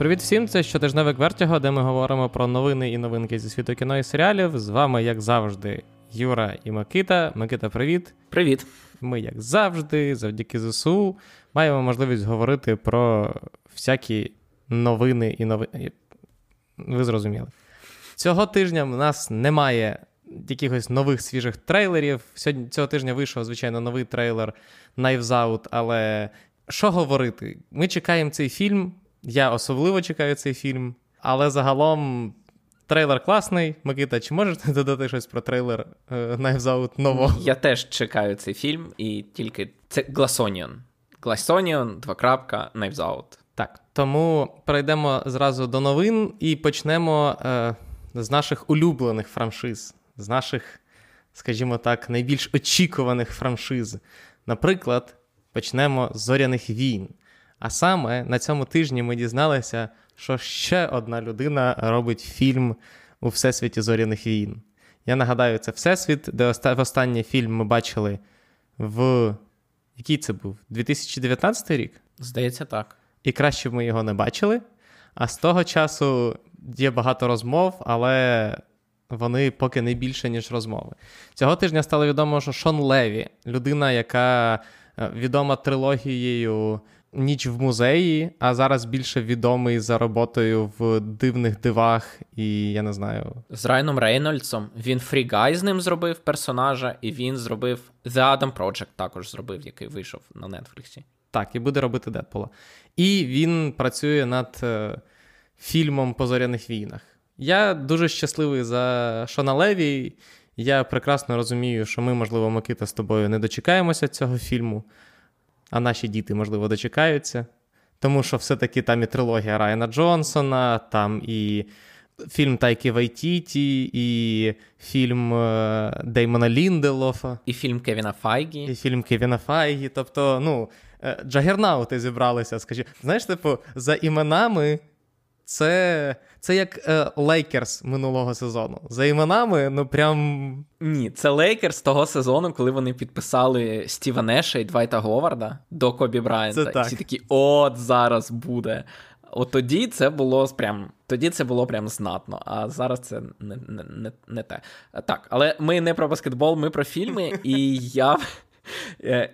Привіт всім! Це щотижневик Вертіго, де ми говоримо про новини і новинки зі світу кіно і серіалів. З вами, як завжди, Юра і Микита. Микита, привіт. Привіт. Ми, як завжди, завдяки ЗСУ, маємо можливість говорити про всякі новини і новини. Ви зрозуміли. Цього тижня в нас немає якихось нових свіжих трейлерів. Сьогодні цього тижня вийшов, звичайно, новий трейлер Knives Out, але що говорити? Ми чекаємо цей фільм. Я особливо чекаю цей фільм, але загалом трейлер класний. Микита, чи можеш додати щось про трейлер е, Knives Out нового? Я теж чекаю цей фільм, і тільки це Glassonion. Glassonion, два крапка, Knives Out. Так, тому перейдемо зразу до новин і почнемо е, з наших улюблених франшиз, з наших, скажімо так, найбільш очікуваних франшиз. Наприклад, почнемо з зоряних війн. А саме на цьому тижні ми дізналися, що ще одна людина робить фільм у Всесвіті зоряних війн. Я нагадаю, це Всесвіт, де останній фільм ми бачили в. Який це був? 2019 рік? Здається, так. І краще б ми його не бачили. А з того часу є багато розмов, але вони поки не більше, ніж розмови. Цього тижня стало відомо, що Шон Леві, людина, яка е, відома трилогією Ніч в музеї, а зараз більше відомий за роботою в дивних дивах, і я не знаю. З Райаном Рейнольдсом. Він фрігай з ним зробив персонажа, і він зробив The Adam Project також зробив, який вийшов на Нетфліксі. Так, і буде робити Дедпола. І він працює над е, фільмом по зоряних війнах. Я дуже щасливий за Шона Леві. Я прекрасно розумію, що ми, можливо, Микита, з тобою не дочекаємося цього фільму а наші діти, можливо, дочекаються. Тому що все-таки там і трилогія Райана Джонсона, там і фільм Тайки Вайтіті, і фільм е, Деймона Лінделофа. І фільм Кевіна Файгі. І фільм Кевіна Файгі. Тобто, ну, е, Джагернаути зібралися, скажімо. Знаєш, типу, за іменами це це як е, Лейкерс минулого сезону. За іменами, ну прям. Ні, це Лейкерс того сезону, коли вони підписали Стіва Неша і Двайта Говарда до Кобі Брайанта. Це так. Всі такі, от зараз буде. От тоді це було прям. Тоді це було прям знатно, а зараз це не не, не, не те. Так, але ми не про баскетбол, ми про фільми, і я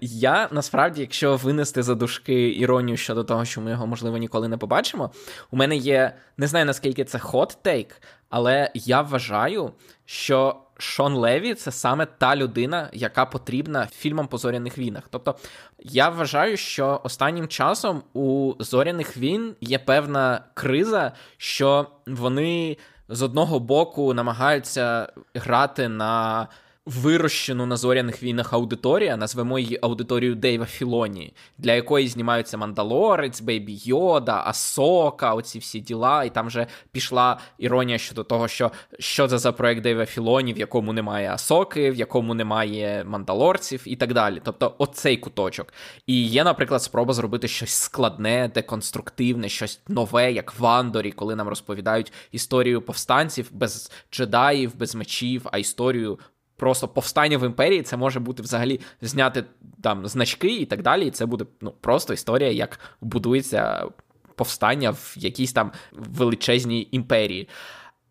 я насправді, якщо винести за дужки іронію щодо того, що ми його, можливо, ніколи не побачимо, у мене є не знаю наскільки це take, але я вважаю, що Шон Леві це саме та людина, яка потрібна фільмам по зоряних війнах. Тобто я вважаю, що останнім часом у зоряних війн є певна криза, що вони з одного боку намагаються грати на вирощену на зоряних війнах аудиторія, назвемо її аудиторією Дейва Філоні, для якої знімаються Мандалорець, Бейбі Йода, Асока, оці всі діла. І там вже пішла іронія щодо того, що що це за проект Дейва Філоні, в якому немає Асоки, в якому немає мандалорців і так далі. Тобто, оцей куточок. І є, наприклад, спроба зробити щось складне, деконструктивне, щось нове, як в Андорі, коли нам розповідають історію повстанців без джедаїв, без мечів, а історію просто повстання в імперії, це може бути взагалі зняти там значки і так далі. І це буде ну, просто історія, як будується повстання в якійсь там величезній імперії.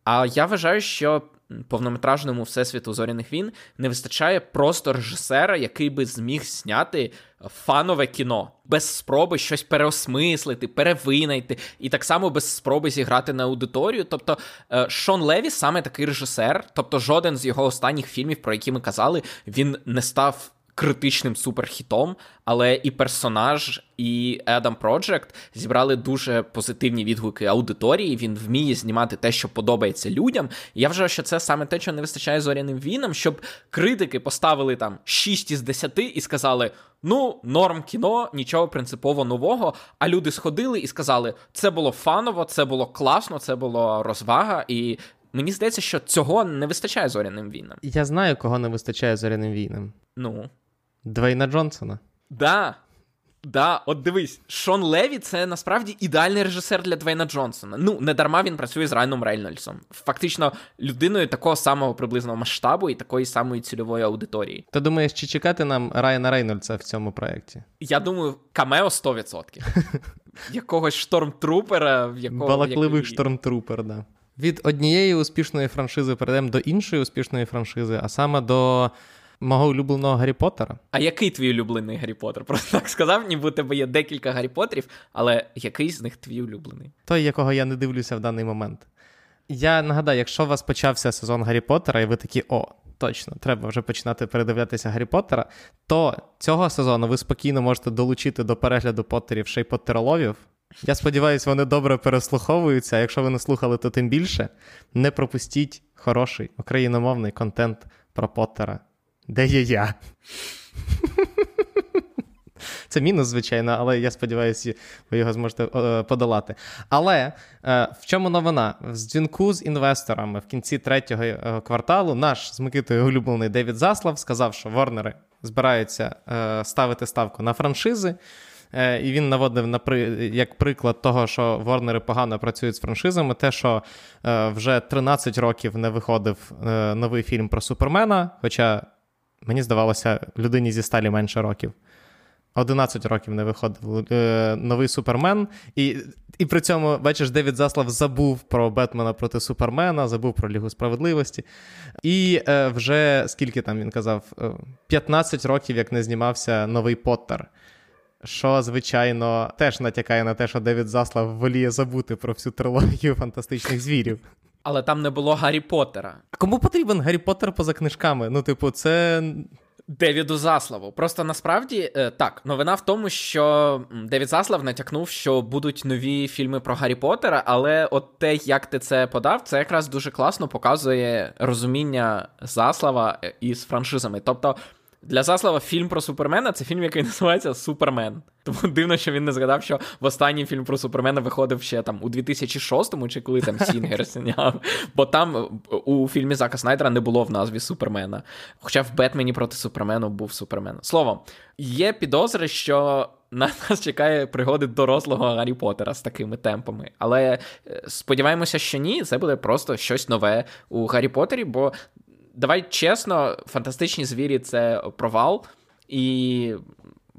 А я вважаю, що повнометражному всесвіту зоряних війн не вистачає просто режисера, який би зміг зняти фанове кіно, без спроби щось переосмислити, перевинайти, і так само без спроби зіграти на аудиторію. Тобто е, Шон Леві саме такий режисер, тобто жоден з його останніх фільмів, про які ми казали, він не став критичним суперхітом, але і персонаж, і Adam Project зібрали дуже позитивні відгуки аудиторії. Він вміє знімати те, що подобається людям. І я вважаю, що це саме те, що не вистачає зоряним війнам, щоб критики поставили там 6 із 10 і сказали: ну, норм кіно, нічого принципово нового. А люди сходили і сказали, це було фаново, це було класно, це було розвага. І мені здається, що цього не вистачає зоряним війнам. Я знаю, кого не вистачає зоряним війнам. Ну. Двейна Джонсона. Да. Да, от дивись, Шон Леві це насправді ідеальний режисер для Двейна Джонсона. Ну, не дарма він працює з Райаном Рейнольдсом. Фактично, людиною такого самого приблизного масштабу і такої самої цільової аудиторії. Ти думаєш, чи чекати нам Райана Рейнольдса в цьому проєкті? Я думаю, камео 100%. якогось штормтрупера, в якого балакливий який... штормтрупер, да. Від однієї успішної франшизи перейдемо до іншої успішної франшизи, а саме до мого улюбленого Гаррі Поттера. А який твій улюблений Гаррі Поттер? Просто так сказав, ніби у тебе є декілька Гаррі Поттерів, але який з них твій улюблений? Той, якого я не дивлюся в даний момент. Я нагадаю, якщо у вас почався сезон Гаррі Поттера, і ви такі, о, точно, треба вже починати передивлятися Гаррі Поттера, то цього сезону ви спокійно можете долучити до перегляду Поттерів ще й Поттероловів. Я сподіваюся, вони добре переслуховуються. а Якщо ви не слухали, то тим більше не пропустіть хороший україномовний контент про Поттера. Де є я? Це мінус, звичайно, але я сподіваюся, ви його зможете е, подолати. Але е, в чому новина? В дзвінку з інвесторами в кінці третього е, кварталу наш з Микитою улюблений Девід Заслав сказав, що Ворнери збираються ставити ставку на франшизи. І він наводив на при... як приклад того, що Ворнери погано працюють з франшизами, те, що вже 13 років не виходив новий фільм про Супермена. Хоча мені здавалося, людині зі сталі менше років. 11 років не виходив е, новий Супермен, і і при цьому, бачиш, Девід Заслав забув про Бетмена проти Супермена, забув про Лігу справедливості. І е, вже скільки там він казав, 15 е, років як не знімався новий Поттер. Що, звичайно, теж натякає на те, що Девід Заслав воліє забути про всю трилогію фантастичних звірів. Але там не було Гаррі Поттера. А кому потрібен Гаррі Поттер поза книжками? Ну, типу, це. Девіду Заславу. Просто насправді е, так, новина в тому, що Девід Заслав натякнув, що будуть нові фільми про Гаррі Поттера, але от те, як ти це подав, це якраз дуже класно показує розуміння Заслава е, із франшизами. Тобто. Для Заслава фільм про Супермена це фільм, який називається Супермен. Тому дивно, що він не згадав, що в останній фільм про Супермена виходив ще там у 2006-му, чи коли там Сінгер зняв. Бо там у фільмі Зака Снайдера не було в назві Супермена. Хоча в Бетмені проти Супермену був Супермен. Словом, є підозри, що. На нас чекає пригоди дорослого Гаррі Поттера з такими темпами. Але е, сподіваємося, що ні, це буде просто щось нове у Гаррі Поттері, бо давай чесно, фантастичні звірі це провал, і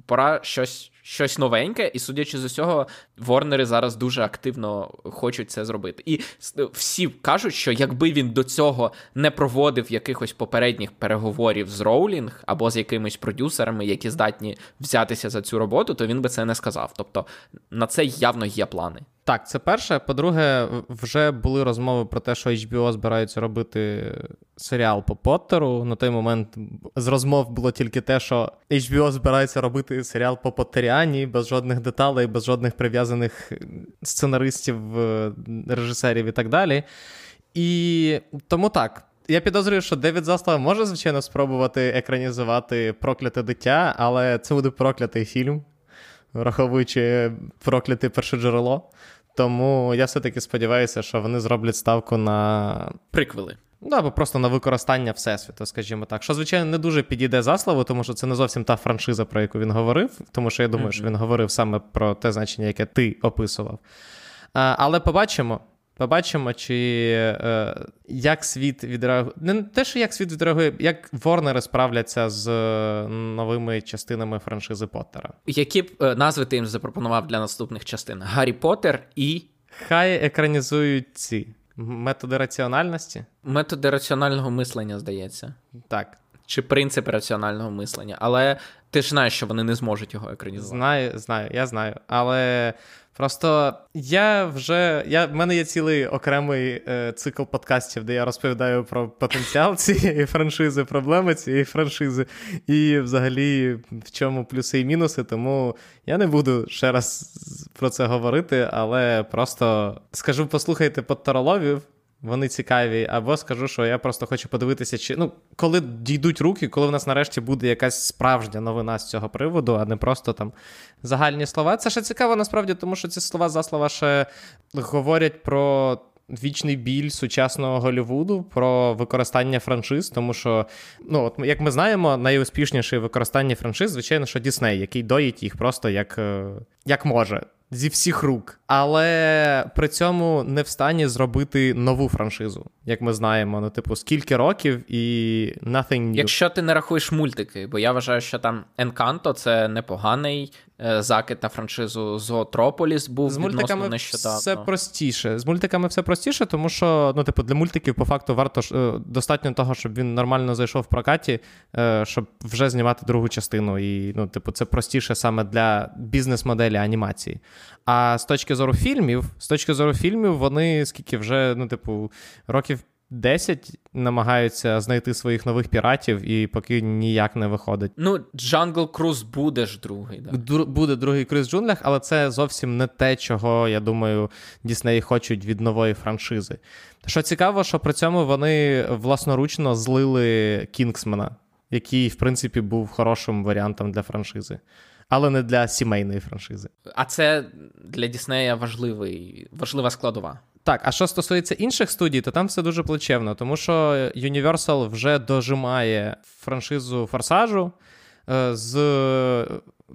пора щось щось новеньке, і судячи з усього, Ворнери зараз дуже активно хочуть це зробити. І всі кажуть, що якби він до цього не проводив якихось попередніх переговорів з Роулінг або з якимись продюсерами, які здатні взятися за цю роботу, то він би це не сказав. Тобто на це явно є плани. Так, це перше. По-друге, вже були розмови про те, що HBO збираються робити серіал по Поттеру. На той момент з розмов було тільки те, що HBO збирається робити серіал по Поттеріані без жодних деталей, без жодних прив'язаних сценаристів, режисерів і так далі. І тому так. Я підозрюю, що Девід Заслав може, звичайно, спробувати екранізувати прокляте дитя, але це буде проклятий фільм, враховуючи прокляте перше джерело. Тому я все-таки сподіваюся, що вони зроблять ставку на приквели. Ну, або просто на використання Всесвіту, скажімо так. Що, звичайно, не дуже підійде заславу, тому що це не зовсім та франшиза, про яку він говорив, тому що я думаю, mm-hmm. що він говорив саме про те значення, яке ти описував. А, Але побачимо. Побачимо, чи е, як світ відреагує. Не те, що як світ відреагує, як Ворнери справляться з е, новими частинами франшизи Поттера. Які б е, назви ти їм запропонував для наступних частин? Гаррі Поттер і. Хай екранізують ці методи раціональності. Методи раціонального мислення, здається. Так. Чи принципи раціонального мислення. Але ти ж знаєш, що вони не зможуть його екранізувати. Знаю, знаю, я знаю. Але Просто я вже. Я, В мене є цілий окремий е, цикл подкастів, де я розповідаю про потенціал цієї франшизи, проблеми цієї франшизи, і взагалі в чому плюси і мінуси. Тому я не буду ще раз про це говорити, але просто скажу: послухайте подтароловів, вони цікаві, або скажу, що я просто хочу подивитися, чи ну, коли дійдуть руки, коли в нас нарешті буде якась справжня новина з цього приводу, а не просто там загальні слова. Це ще цікаво насправді, тому що ці слова за слова ще говорять про. Вічний біль сучасного Голлівуду про використання франшиз, тому що, ну от як ми знаємо, найуспішніше використання франшиз, звичайно, що Дісней, який доїть їх просто як е, як може зі всіх рук, але при цьому не в стані зробити нову франшизу, як ми знаємо. Ну, типу, скільки років і nothing new. Якщо ти не рахуєш мультики, бо я вважаю, що там Encanto — це непоганий закид на франшизу Зоотрополіс був з мультиками нещодавно. все простіше. З мультиками все простіше, тому що ну, типу, для мультиків по факту варто е, достатньо того, щоб він нормально зайшов в прокаті, е, щоб вже знімати другу частину. І ну, типу, це простіше саме для бізнес-моделі анімації. А з точки зору фільмів, з точки зору фільмів, вони скільки вже, ну, типу, років 10 намагаються знайти своїх нових піратів, і поки ніяк не виходить. Ну, Jungle Cruise буде ж другий. Да. Ду- буде другий круїз в джунглях, але це зовсім не те, чого, я думаю, Діснеї хочуть від нової франшизи. Що цікаво, що при цьому вони власноручно злили Кінгсмена, який, в принципі, був хорошим варіантом для франшизи. Але не для сімейної франшизи. А це для Діснея важливий, важлива складова. Так, а що стосується інших студій, то там все дуже плачевно, тому що Universal вже дожимає франшизу форсажу. Е, з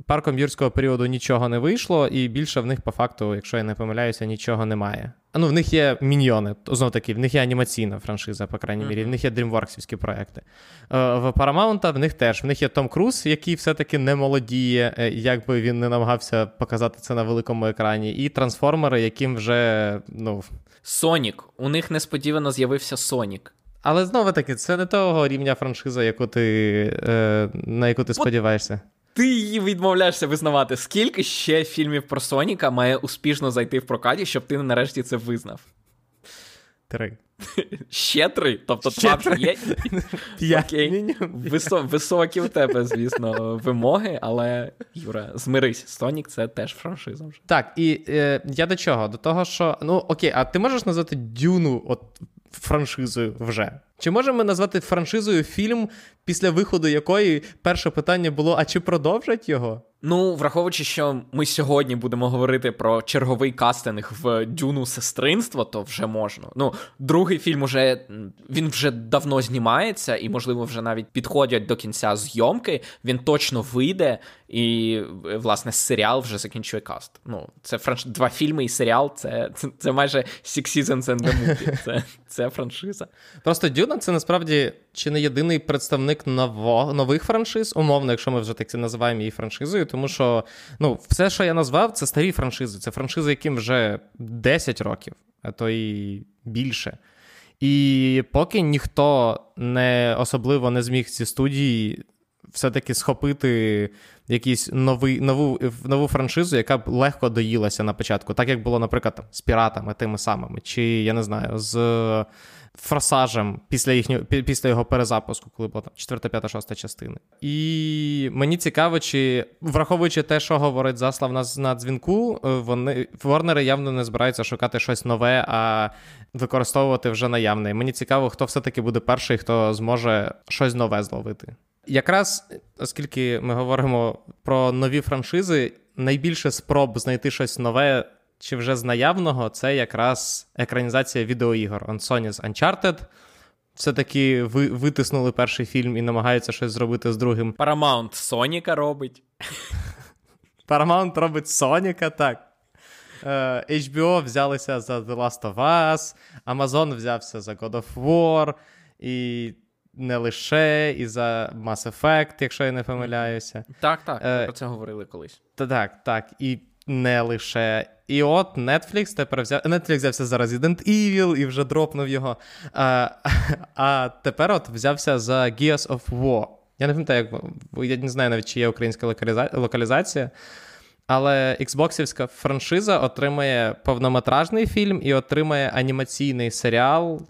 парком юрського періоду нічого не вийшло, і більше в них, по факту, якщо я не помиляюся, нічого немає. А ну, в них є міньйони, знов таки, в них є анімаційна франшиза, по крайній мірі, в них є DreamWorks проекти. Е, в Paramount в них теж в них є Том Круз, який все-таки не молодіє, е, як би він не намагався показати це на великому екрані, і трансформери, яким вже ну. Сонік. У них несподівано з'явився Сонік. Але знову таки, це не того рівня франшиза, яку ти, е, на яку ти сподіваєшся. Ти її відмовляєшся визнавати. Скільки ще фільмів про Соніка має успішно зайти в прокаті, щоб ти нарешті це визнав? Три. Ще три? Тобто вже є? Висо... Високі в тебе, звісно, вимоги, але Юра, змирись, Сонік це теж франшиза вже. Так, і е, я до чого? До того, що. Ну, окей, а ти можеш назвати Дюну от франшизою вже? Чи можемо ми назвати франшизою фільм, після виходу якої перше питання було: а чи продовжать його? Ну, враховуючи, що ми сьогодні будемо говорити про черговий кастинг в Дюну сестринство, то вже можна. Ну, другий фільм уже він вже давно знімається, і, можливо, вже навіть підходять до кінця зйомки. Він точно вийде, і, власне, серіал вже закінчує каст. Ну, це франш... два фільми і серіал це це, це майже Six Seasons and the Movie. Це, це франшиза. Просто Дюна це насправді чи не єдиний представник ново, нових франшиз, умовно, якщо ми вже так це називаємо її франшизою, тому що ну, все, що я назвав, це старі франшизи. Це франшизи, яким вже 10 років, а то і більше. І поки ніхто не особливо не зміг ці студії все-таки схопити якісь новий, нову нову франшизу, яка б легко доїлася на початку, так як було, наприклад, там, з піратами тими самими, чи я не знаю, з форсажем після їхнього після його перезапуску, коли була там 4, 5, 6 частини. І мені цікаво, чи враховуючи те, що говорить Заслав на, на дзвінку, е, вони Ворнери явно не збираються шукати щось нове, а використовувати вже наявне. Мені цікаво, хто все-таки буде перший, хто зможе щось нове зловити. Якраз оскільки ми говоримо про нові франшизи, найбільше спроб знайти щось нове чи вже з наявного, це якраз екранізація відеоігор. On Sony's Uncharted. Все-таки ви витиснули перший фільм і намагаються щось зробити з другим. Paramount Соніка робить. Paramount робить Соніка, так. HBO взялися за The Last of Us, Amazon взявся за God of War, і не лише, і за Mass Effect, якщо я не помиляюся. Так, так, ми про це говорили колись. Так, так. І не лише. І от Netflix тепер взяв. Netflix взявся за Resident Evil і вже дропнув його. А а тепер от взявся за Gears of War. Я не пам'ятаю, як я не знаю навіть, чи є українська локалізація. Але Xboxівська франшиза отримає повнометражний фільм і отримає анімаційний серіал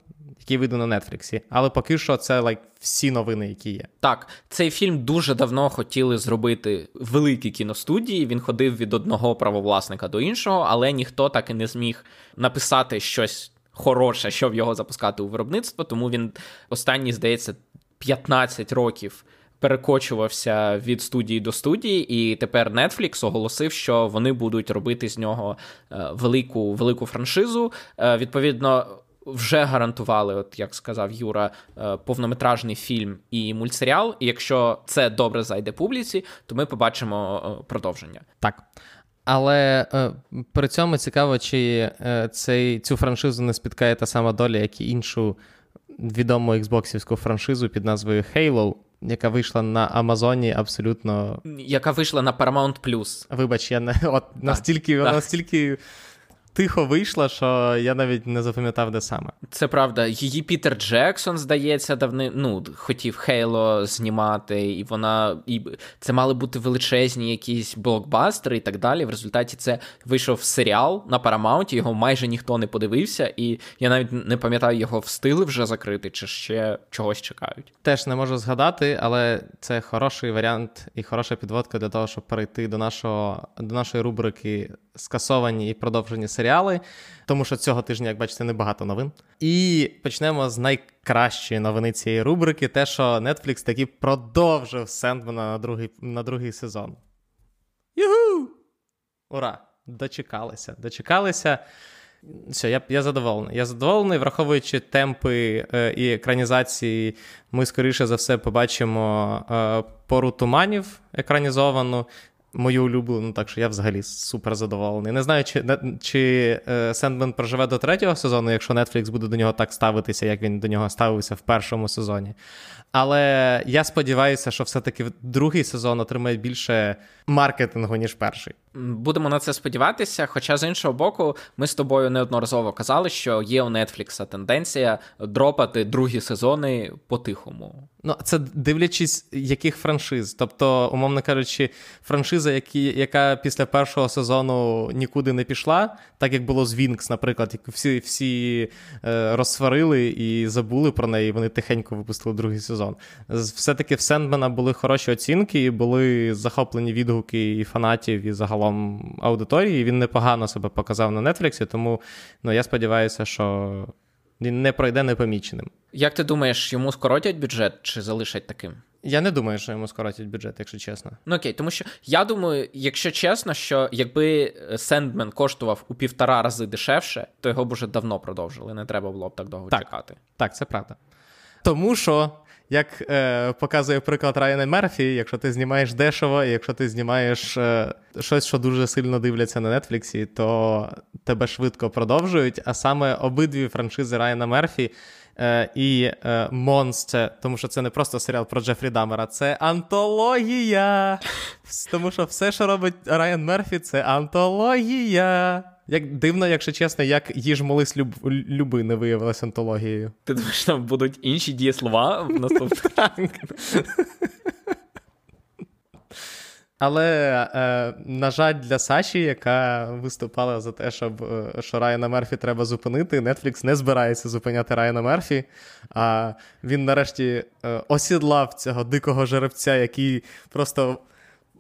який вийде на Нетфліксі. Але поки що це like, всі новини, які є. Так, цей фільм дуже давно хотіли зробити великі кіностудії. Він ходив від одного правовласника до іншого, але ніхто так і не зміг написати щось хороше, щоб його запускати у виробництво. Тому він останні, здається, 15 років. Перекочувався від студії до студії, і тепер Netflix оголосив, що вони будуть робити з нього е, велику велику франшизу. Е, відповідно, вже гарантували, от як сказав Юра, е, повнометражний фільм і мультсеріал. І якщо це добре зайде публіці, то ми побачимо е, продовження. Так. Але е, при цьому цікаво, чи е, цей, цю франшизу не спіткає та сама доля, як і іншу відому Xboxівську франшизу під назвою Halo. яка вийшла на Амазоні, абсолютно. Яка вийшла на Paramount+. Вибач, я не от настільки, вона настільки тихо вийшла, що я навіть не запам'ятав, де саме. Це правда. Її Пітер Джексон, здається, давни ну, хотів Хейло знімати, і вона і це мали бути величезні якісь блокбастери і так далі. В результаті це вийшов серіал на Paramount, його майже ніхто не подивився, і я навіть не пам'ятаю, його встигли вже закрити, чи ще чогось чекають. Теж не можу згадати, але це хороший варіант і хороша підводка для того, щоб перейти до нашого до нашої рубрики скасовані і продовжені серіали, тому що цього тижня, як бачите, небагато новин. І почнемо з найкращої новини цієї рубрики: те, що Netflix таки продовжив Сендмена на другий на другий сезон. Югу! Ура! Дочекалися, дочекалися. Все, я я задоволений. Я задоволений, враховуючи темпи е, і екранізації, ми скоріше за все побачимо е, пору туманів екранізовану мою улюблену, так що я взагалі супер задоволений. Не знаю, чи чи Сендмен проживе до третього сезону, якщо Netflix буде до нього так ставитися, як він до нього ставився в першому сезоні. Але я сподіваюся, що все-таки другий сезон отримає більше маркетингу, ніж перший. Будемо на це сподіватися. Хоча з іншого боку, ми з тобою неодноразово казали, що є у Netflix тенденція дропати другі сезони по-тихому. Ну, це дивлячись, яких франшиз. Тобто, умовно кажучи, франшиза, які, яка після першого сезону нікуди не пішла, так як було з Вінкс, наприклад, як всі всі е, розсварили і забули про неї, вони тихенько випустили другий сезон. Все-таки в Сендмена були хороші оцінки, і були захоплені відгуки і фанатів, і загалом аудиторії. Він непогано себе показав на Нетфліксі, тому ну, я сподіваюся, що він не пройде непоміченим. Як ти думаєш, йому скоротять бюджет чи залишать таким? Я не думаю, що йому скоротять бюджет, якщо чесно. Ну окей, тому що я думаю, якщо чесно, що якби Сендмен коштував у півтора рази дешевше, то його б уже давно продовжили. Не треба було б так довго так, чекати. Так, це правда. Тому що, як е, показує приклад Райана Мерфі, якщо ти знімаєш дешево, і якщо ти знімаєш е, щось, що дуже сильно дивляться на Нетфліксі, то тебе швидко продовжують. А саме обидві франшизи Райана Мерфі. Е, і е, Монсте, тому що це не просто серіал про Джефрі Дамера, це антологія. Тому що все, що робить Райан Мерфі, це антологія. Як дивно, якщо чесно, як їж молись люб... люби не виявилася антологією. Ти думаєш, там будуть інші дієслова в наступних? Але, е, на жаль, для Саші, яка виступала за те, щоб е, що Райана Мерфі треба зупинити, Netflix не збирається зупиняти Райана Мерфі. А він нарешті е, осідлав цього дикого жеребця, який просто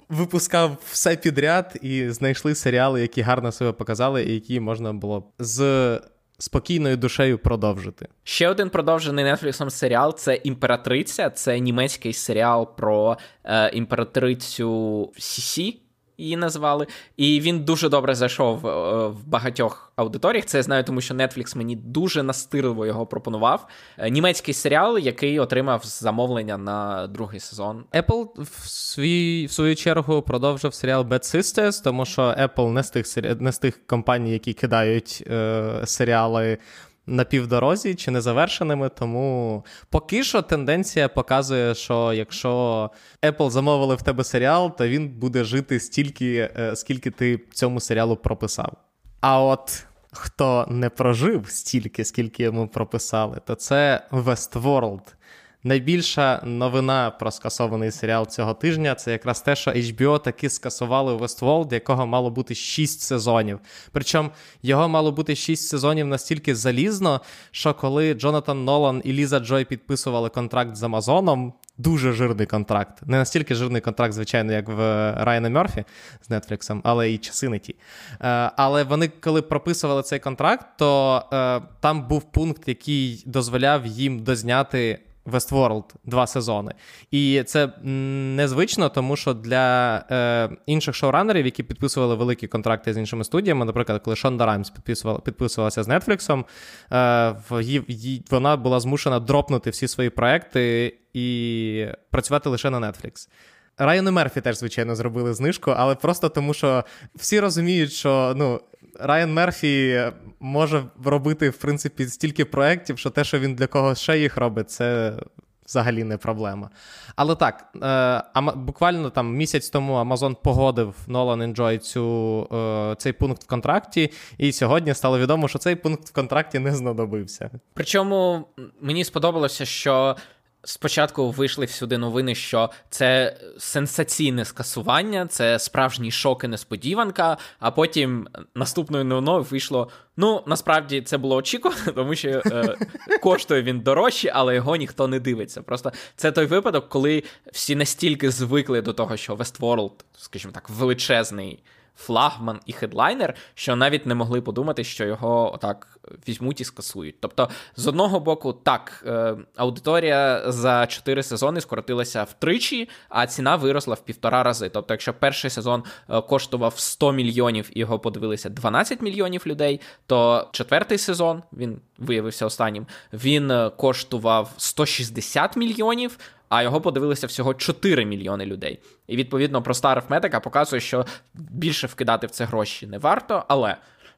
випускав все підряд, і знайшли серіали, які гарно себе показали, і які можна було з спокійною душею продовжити. Ще один продовжений Нетфліксом серіал це Імператриця. Це німецький серіал про е, імператрицю Сісі її назвали. І він дуже добре зайшов е, в багатьох аудиторіях. Це я знаю, тому що Netflix мені дуже настирливо його пропонував. Е, німецький серіал, який отримав замовлення на другий сезон. Apple в свій, в свою чергу продовжив серіал Bad Sisters, тому що Apple не з тих не з тих компаній, які кидають е, серіали на півдорозі чи незавершеними. Тому поки що тенденція показує, що якщо Apple замовили в тебе серіал, то він буде жити стільки, е, скільки ти цьому серіалу прописав. А от. Хто не прожив стільки, скільки йому прописали, то це Westworld. Найбільша новина про скасований серіал цього тижня це якраз те, що HBO таки скасували Westworld, якого мало бути 6 сезонів. Причому його мало бути 6 сезонів настільки залізно, що коли Джонатан Нолан і Ліза Джой підписували контракт з Амазоном, дуже жирний контракт. Не настільки жирний контракт, звичайно, як в Райана Мерфі з Нетфліксом, але і часи не ті. Е, але вони, коли прописували цей контракт, то е, там був пункт, який дозволяв їм дозняти. Westworld два сезони. І це незвично, тому що для е, інших шоуранерів, які підписували великі контракти з іншими студіями, наприклад, коли Шонда Раймс підписувалася з Netflix, е, вона була змушена дропнути всі свої проекти і працювати лише на Netflix. Райану Мерфі теж, звичайно, зробили знижку, але просто тому, що всі розуміють, що ну, Райан Мерфі може робити, в принципі, стільки проєктів, що те, що він для когось ще їх робить, це взагалі не проблема. Але так, е, буквально там місяць тому Amazon погодив Nolan Enjoy цю, е, цей пункт в контракті, і сьогодні стало відомо, що цей пункт в контракті не знадобився. Причому мені сподобалося, що Спочатку вийшли всюди новини, що це сенсаційне скасування, це справжній шок і несподіванка. А потім наступною новиною вийшло. Ну, насправді це було очікувано, тому що е, коштує він дорожче, але його ніхто не дивиться. Просто це той випадок, коли всі настільки звикли до того, що Westworld, скажімо так, величезний флагман і хедлайнер, що навіть не могли подумати, що його отак візьмуть і скасують. Тобто, з одного боку, так, е, аудиторія за 4 сезони скоротилася втричі, а ціна виросла в півтора рази. Тобто, якщо перший сезон е, коштував 100 мільйонів і його подивилися 12 мільйонів людей, то четвертий сезон він виявився останнім. Він е, коштував 160 мільйонів а його подивилися всього 4 мільйони людей. І відповідно проста арифметика показує, що більше вкидати в це гроші не варто. Але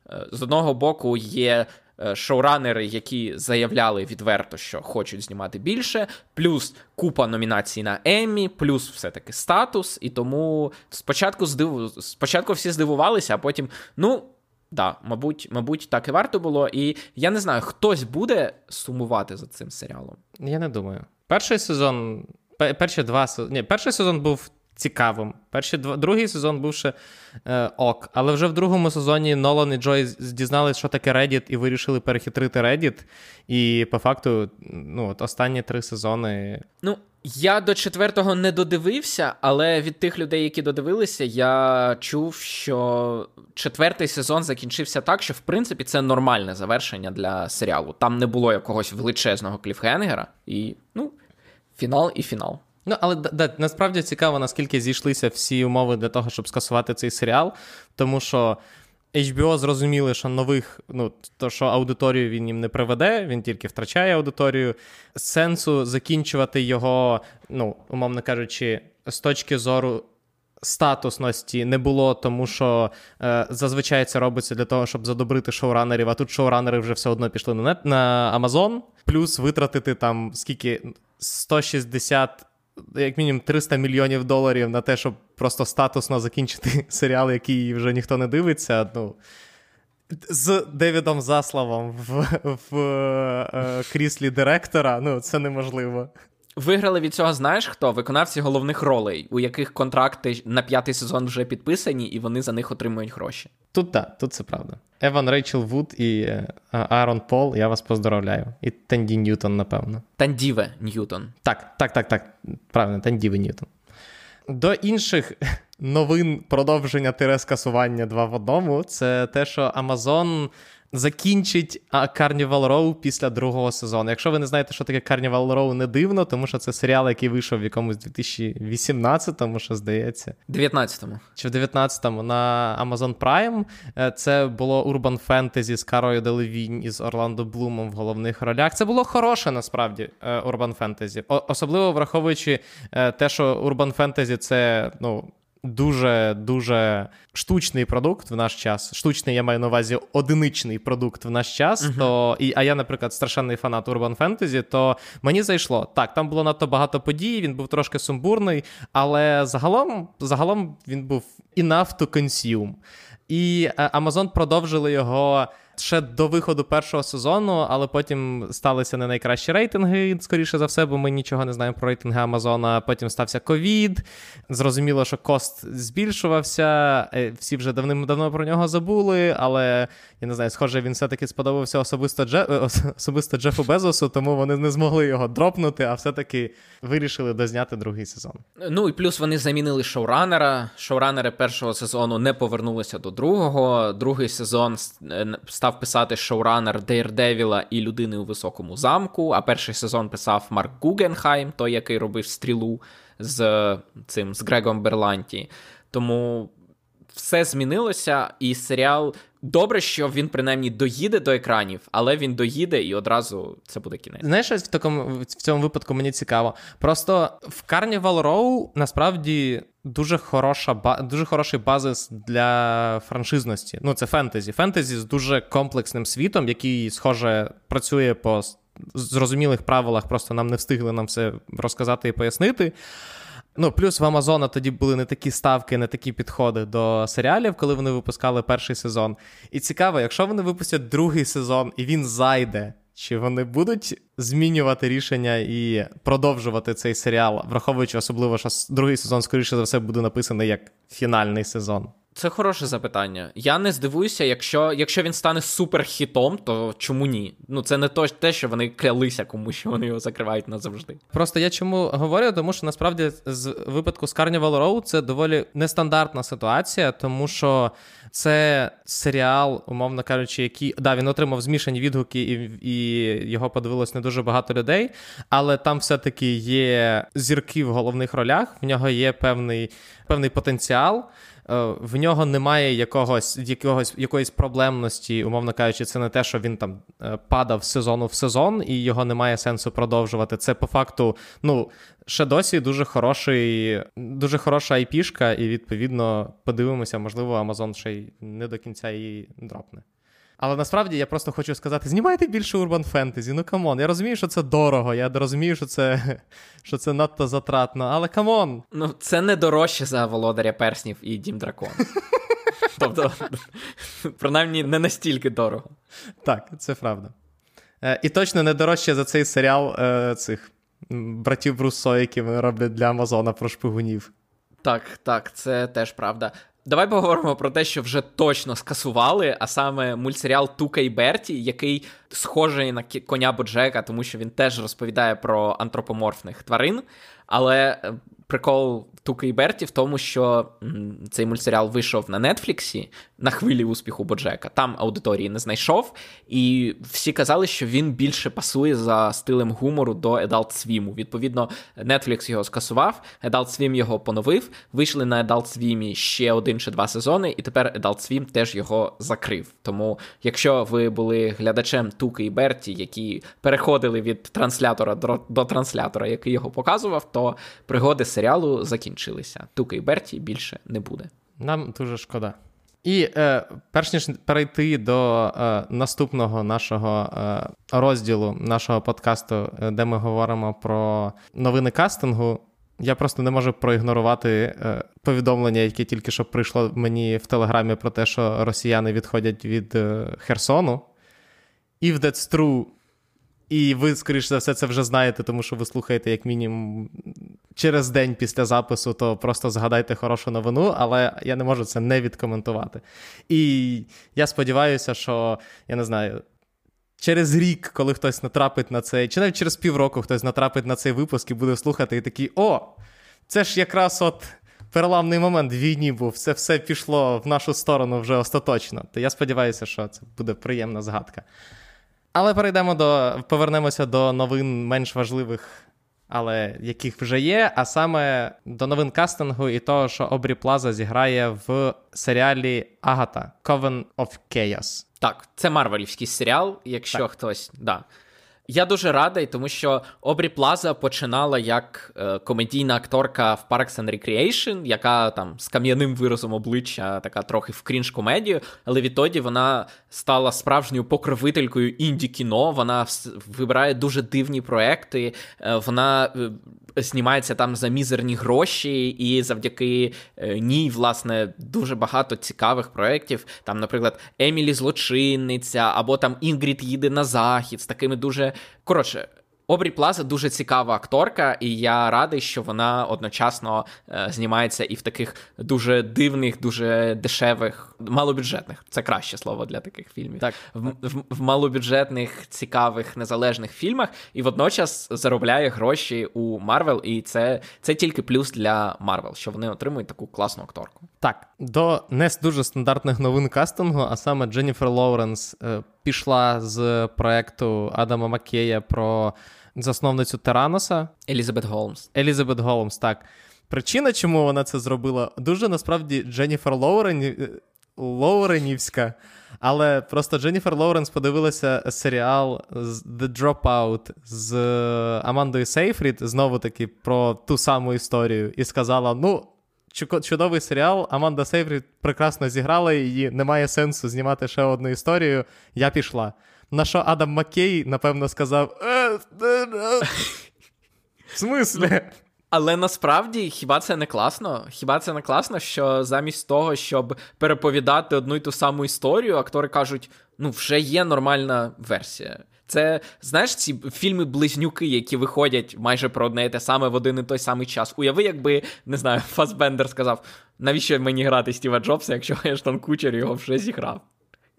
е, з одного боку є. Е, шоуранери, які заявляли відверто, що хочуть знімати більше, плюс купа номінацій на Еммі, плюс все-таки статус. І тому спочатку здиву... спочатку всі здивувалися, а потім, ну, да, мабуть, мабуть, так і варто було. І я не знаю, хтось буде сумувати за цим серіалом. Я не думаю. Перший сезон, перші два ні, перший сезон був цікавим. Перший другий сезон був ще е, ок. Але вже в другому сезоні Нолан і Джой дізналися, що таке Reddit, і вирішили перехитрити Reddit. І по факту, ну, от останні три сезони. Ну, я до четвертого не додивився, але від тих людей, які додивилися, я чув, що четвертий сезон закінчився так, що в принципі це нормальне завершення для серіалу. Там не було якогось величезного кліфхенгера, і ну, фінал і фінал. Ну, але да, насправді цікаво, наскільки зійшлися всі умови для того, щоб скасувати цей серіал, тому що. HBO зрозуміли, що нових, ну то що аудиторію він їм не приведе, він тільки втрачає аудиторію. Сенсу закінчувати його, ну, умовно кажучи, з точки зору статусності не було, тому що е, зазвичай це робиться для того, щоб задобрити шоуранерів, а тут шоуранери вже все одно пішли на нет на Amazon, плюс витратити там скільки 160 як мінімум 300 мільйонів доларів на те, щоб просто статусно закінчити серіал, який вже ніхто не дивиться. Ну, з Девідом Заславом в в е, кріслі директора, ну, це неможливо. Виграли від цього, знаєш хто? Виконавці головних ролей, у яких контракти на п'ятий сезон вже підписані, і вони за них отримують гроші. Тут так, тут це правда. Еван Рейчел Вуд і е, Аарон Пол, я вас поздоровляю. І Тенді Ньютон, напевно. Тандіве Ньютон. Так, так, так, так. Правильно, Тандіве Ньютон. До інших новин продовження тире скасування два в одному. Це те, що Amazon закінчить Carnival Row після другого сезону. Якщо ви не знаєте, що таке Carnival Row, не дивно, тому що це серіал, який вийшов в якомусь 2018-му, що здається. 19-му. Чи в 19-му на Amazon Prime. Е, це було Urban Fantasy з Карою Делевінь і з Орландо Блумом в головних ролях. Це було хороше насправді е, Urban Fantasy. Особливо враховуючи е, те, що Urban Fantasy це, ну дуже дуже штучний продукт в наш час. Штучний, я маю на увазі одиничний продукт в наш час. Uh-huh. То і а я, наприклад, страшенний фанат Urban Fantasy, то мені зайшло. Так, там було надто багато подій, він був трошки сумбурний, але загалом, загалом він був enough to consume. І е, Amazon продовжили його ще до виходу першого сезону, але потім сталися не найкращі рейтинги, скоріше за все, бо ми нічого не знаємо про рейтинги Амазона. Потім стався ковід. Зрозуміло, що кост збільшувався. Е, всі вже давним-давно про нього забули, але я не знаю, схоже, він все-таки сподобався особисто Дже... Е, особисто Джефу Безосу, тому вони не змогли його дропнути, а все-таки вирішили дозняти другий сезон. Ну і плюс вони замінили шоуранера. Шоуранери першого сезону не повернулися до другого. Другий сезон е, став писати шоуранер Дейрдевіла і людини у високому замку. А перший сезон писав Марк Гугенхайм, той, який робив стрілу з цим з Грегом Берланті. Тому все змінилося, і серіал. Добре, що він принаймні доїде до екранів, але він доїде і одразу це буде кінець. Знаєш, в такому в цьому випадку мені цікаво. Просто в Carnival Row насправді дуже хороша дуже хороший базис для франшизності. Ну, це фентезі. Фентезі з дуже комплексним світом, який, схоже, працює по зрозумілих правилах, просто нам не встигли нам все розказати і пояснити. Ну, плюс в Амазона тоді були не такі ставки, не такі підходи до серіалів, коли вони випускали перший сезон. І цікаво, якщо вони випустять другий сезон і він зайде, чи вони будуть змінювати рішення і продовжувати цей серіал, враховуючи особливо, що другий сезон, скоріше за все, буде написаний як фінальний сезон. Це хороше запитання. Я не здивуюся, якщо якщо він стане суперхітом, то чому ні? Ну це не то те, що вони клялися комусь, що вони його закривають назавжди. Просто я чому говорю, тому що насправді з випадку з Carnival Row це доволі нестандартна ситуація, тому що це серіал, умовно кажучи, який да, він отримав змішані відгуки, і і його подивилось не дуже багато людей. Але там все-таки є зірки в головних ролях, в нього є певний, певний потенціал. Е, в нього немає якогось якогось якоїсь проблемності, умовно кажучи, це не те, що він там е, падав з сезону в сезон, і його немає сенсу продовжувати. Це по факту, ну ще досі дуже хороший, дуже хороша айпішка, і відповідно подивимося, можливо, Amazon ще й не до кінця її дропне. Але насправді я просто хочу сказати: знімайте більше urban fantasy. Ну come on. Я розумію, що це дорого. Я розумію, що це що це надто затратно, але come on. Ну, це не дорожче за володаря перснів і Дім Дракона. Тобто, принаймні, не настільки дорого. Так, це правда. Е, і точно не дорожче за цей серіал е, цих братів Бруссо, які вони роблять для Амазона про шпигунів. Так, так, це теж правда. Давай поговоримо про те, що вже точно скасували, а саме мультсеріал Тука і Берті, який схожий на коня Боджека, тому що він теж розповідає про антропоморфних тварин. Але е, прикол Туки і Берті в тому, що цей мультсеріал вийшов на Нетфліксі на хвилі успіху Боджека. Там аудиторії не знайшов, і всі казали, що він більше пасує за стилем гумору до Adult Swim. Відповідно, Netflix його скасував, Adult Swim його поновив. Вийшли на Adult Swim ще один чи два сезони, і тепер Adult Swim теж його закрив. Тому, якщо ви були глядачем Туки і Берті, які переходили від транслятора до транслятора, який його показував, то пригоди серіалу закінчилися. Тука і Берті більше не буде. Нам дуже шкода. І е, перш ніж перейти до е, наступного нашого е, розділу нашого подкасту, е, де ми говоримо про новини кастингу, я просто не можу проігнорувати е, повідомлення, яке тільки що прийшло мені в телеграмі про те, що росіяни відходять від е, Херсону. If that's true, і ви, скоріш за все, це вже знаєте, тому що ви слухаєте, як мінімум, через день після запису, то просто згадайте хорошу новину, але я не можу це не відкоментувати. І я сподіваюся, що я не знаю. Через рік, коли хтось натрапить на цей, чи навіть через півроку хтось натрапить на цей випуск і буде слухати, і такий: о, це ж якраз от переламний момент в війні був, це все пішло в нашу сторону вже остаточно. То я сподіваюся, що це буде приємна згадка. Але перейдемо до повернемося до новин менш важливих, але яких вже є. А саме до новин кастингу і того, що Обрі Плаза зіграє в серіалі Агата Coven of Chaos. Так, це Марвелівський серіал, якщо так. хтось. да. Я дуже радий, тому що Обрі Плаза починала як е, комедійна акторка в Parks and Recreation, яка там з кам'яним виразом обличчя, така трохи в крінж комедію, але відтоді вона стала справжньою покровителькою інді кіно. Вона вибирає дуже дивні проекти. Е, вона е, знімається там за мізерні гроші, і завдяки е, ній, власне, дуже багато цікавих проєктів. Там, наприклад, Емілі Злочинниця, або там Інгрід їде на захід з такими дуже коротше. Обрі Плаза дуже цікава акторка, і я радий, що вона одночасно е, знімається і в таких дуже дивних, дуже дешевих, малобюджетних це краще слово для таких фільмів. Так в, в, в малобюджетних, цікавих, незалежних фільмах, і водночас заробляє гроші у Марвел, і це це тільки плюс для Марвел, що вони отримують таку класну акторку. Так, до не дуже стандартних новин кастингу, а саме Дженніфер Лоуренс е, пішла з проекту Адама Маккея про засновницю Тераноса. Елізабет Голмс. Елізабет Голмс, так. Причина, чому вона це зробила, дуже насправді Дженніфер Лоурен... Лоуренівська. Але просто Дженніфер Лоуренс подивилася серіал The Dropout з Амандою Сейфрід, знову таки про ту саму історію, і сказала: ну, чудовий серіал. Аманда Сейфрід прекрасно зіграла її, немає сенсу знімати ще одну історію. Я пішла. На що Адам Маккей, напевно, сказав: «Е, е, е». В смислі? Але насправді хіба це не класно? Хіба це не класно, що замість того, щоб переповідати одну й ту саму історію, актори кажуть: ну, вже є нормальна версія. Це знаєш ці фільми-близнюки, які виходять майже про одне і те саме в один і той самий час. Уяви, якби не знаю, Фасбендер сказав: навіщо мені грати Стіва Джобса, якщо Ештон Кучер його вже зіграв?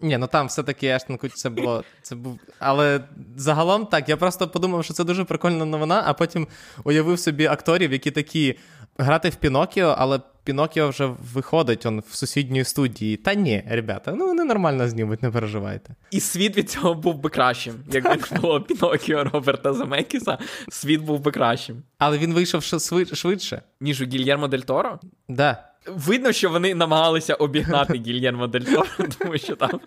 Ні, ну там все-таки Ештон Кучер це було. Це був. Але загалом так, я просто подумав, що це дуже прикольна новина, а потім уявив собі акторів, які такі грати в Пінокіо, але Пінокіо вже виходить он в сусідньої студії. Та ні, ребята, ну вони нормально знімуть, не переживайте. І світ від цього був би кращим. Якби було Пінокіо Роберта Замекіса, світ був би кращим. Але він вийшов швидше. Ніж у Гільєрмо Дель Торо? Да. Видно, що вони намагалися обігнати Гільєрмо Дель Торо, тому що там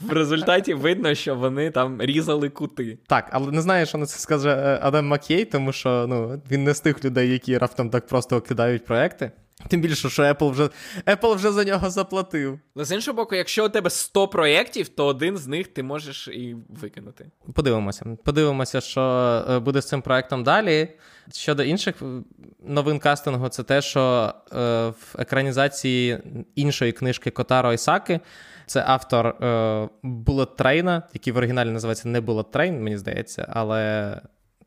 в результаті видно, що вони там різали кути. Так, але не знаю, що на це скаже е, Адам Маккей, тому що ну, він не з тих людей, які раптом так просто кидають проекти. Тим більше, що Apple вже Apple вже за нього заплатив. Але з іншого боку, якщо у тебе 100 проєктів, то один з них ти можеш і викинути. Подивимося. Подивимося, що е, буде з цим проектом далі. Щодо інших е, новин кастингу, це те, що е, в екранізації іншої книжки Котаро Ісаки. Це автор е, Bullet Train, який в оригіналі називається не Bullet Train, мені здається, але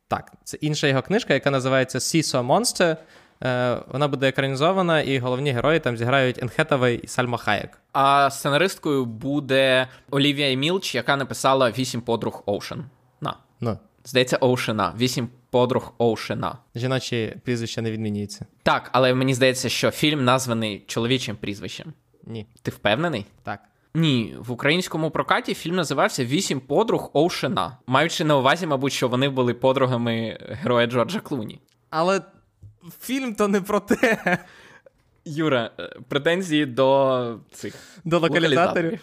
так, це інша його книжка, яка називається Seesaw Monster. Е, вона буде екранізована, і головні герої там зіграють Енхетавей і Сальма Хаєк. А сценаристкою буде Олівія Мілч, яка написала вісім подруг Оушен. На. Ну. Здається, Оушена. Вісім подруг Оушена. Жіночі прізвища не відмінюються. Так, але мені здається, що фільм названий чоловічим прізвищем. Ні. Ти впевнений? Так. Ні, в українському прокаті фільм називався Вісім подруг Оушена, маючи на увазі, мабуть, що вони були подругами героя Джорджа Клуні. Але фільм то не про те. Юра, е, претензії до цих до локалізаторів.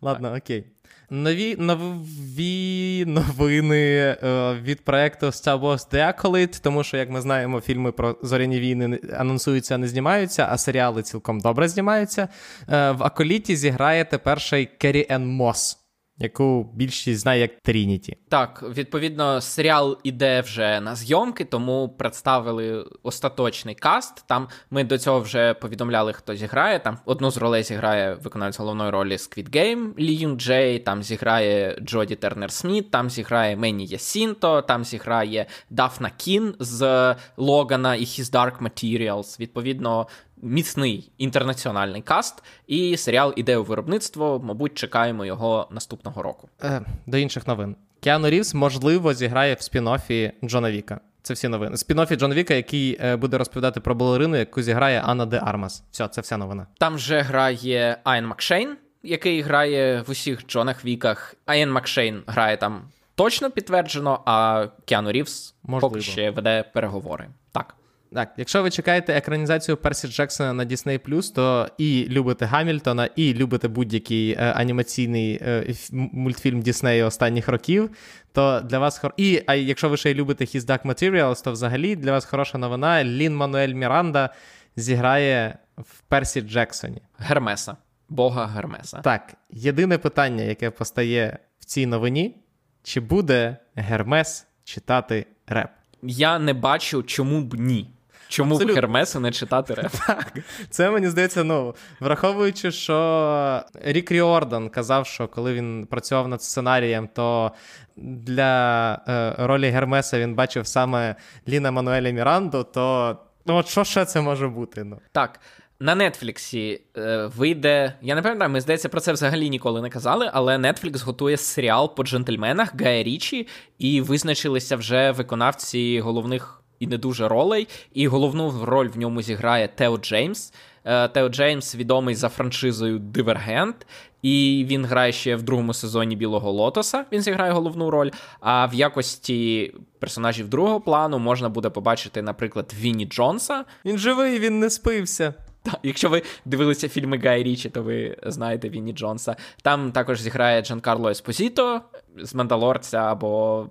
Ладно, так. окей. Нові нові новини е, від проекту Star Wars The Acolyte, тому що, як ми знаємо, фільми про зоряні війни анонсуються, не знімаються, а серіали цілком добре знімаються. Е, в Аколіті зіграє тепер ще й Керрі Ен Мос яку більшість знає як Трініті. Так, відповідно, серіал іде вже на зйомки, тому представили остаточний каст. Там ми до цього вже повідомляли, хто зіграє. Там одну з ролей зіграє виконавець головної ролі Squid Game Лі Юн Джей, там зіграє Джоді Тернер Сміт, там зіграє Мені Ясінто, там зіграє Дафна Кін з Логана і His Dark Materials. Відповідно, міцний інтернаціональний каст, і серіал іде у виробництво. Мабуть, чекаємо його наступного року. Е, До інших новин. Кіану Рівс, можливо, зіграє в спін-оффі Джона Віка. Це всі новини. Спін-оффі Джона Віка, який е, буде розповідати про балерину, яку зіграє Анна Де Армас. Все, це вся новина. Там вже грає Айн Макшейн, який грає в усіх Джонах Віках. Айн Макшейн грає там точно підтверджено, а Кіану Рівс поки ще веде переговори. Так. Так, якщо ви чекаєте екранізацію Персі Джексона на Disney+, то і любите Гамільтона, і любите будь-який е, анімаційний е, мультфільм Діснею останніх років, то для вас хор... І а якщо ви ще й любите His Dark Materials, то взагалі для вас хороша новина. Лін Мануель Міранда зіграє в Персі Джексоні. Гермеса, Бога Гермеса. Так, єдине питання, яке постає в цій новині: чи буде Гермес читати реп? Я не бачу, чому б ні. Чому Абсолютно. Хермесу не читати реп? Так, Це мені здається, ну, враховуючи, що Рік Ріордан казав, що коли він працював над сценарієм, то для е, ролі Гермеса він бачив саме Ліна Мануеля Міранду, то ну, от що ще це може бути? Ну? Так. На Нетфліксі е, вийде. Я не пам'ятаю, ми здається, про це взагалі ніколи не казали, але Netflix готує серіал по джентльменах Гая Річі, і визначилися вже виконавці головних і не дуже ролей. І головну роль в ньому зіграє Тео Джеймс. Е, Тео Джеймс відомий за франшизою Дивергент, і він грає ще в другому сезоні Білого Лотоса. Він зіграє головну роль. А в якості персонажів другого плану можна буде побачити, наприклад, Вінні Джонса. Він живий, він не спився. Так, Якщо ви дивилися фільми Гай Річі, то ви знаєте Вінні Джонса. Там також зіграє Джан Карло Еспозіто, з Мандалорця або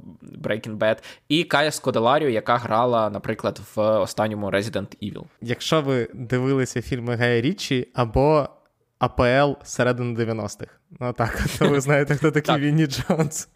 Breaking Bad, і Кая Скоделарію, яка грала, наприклад, в останньому Resident Evil. Якщо ви дивилися фільми Гая Річі або АПЛ середини 90-х. Ну так, то ви знаєте, хто такий Вінні Джонс.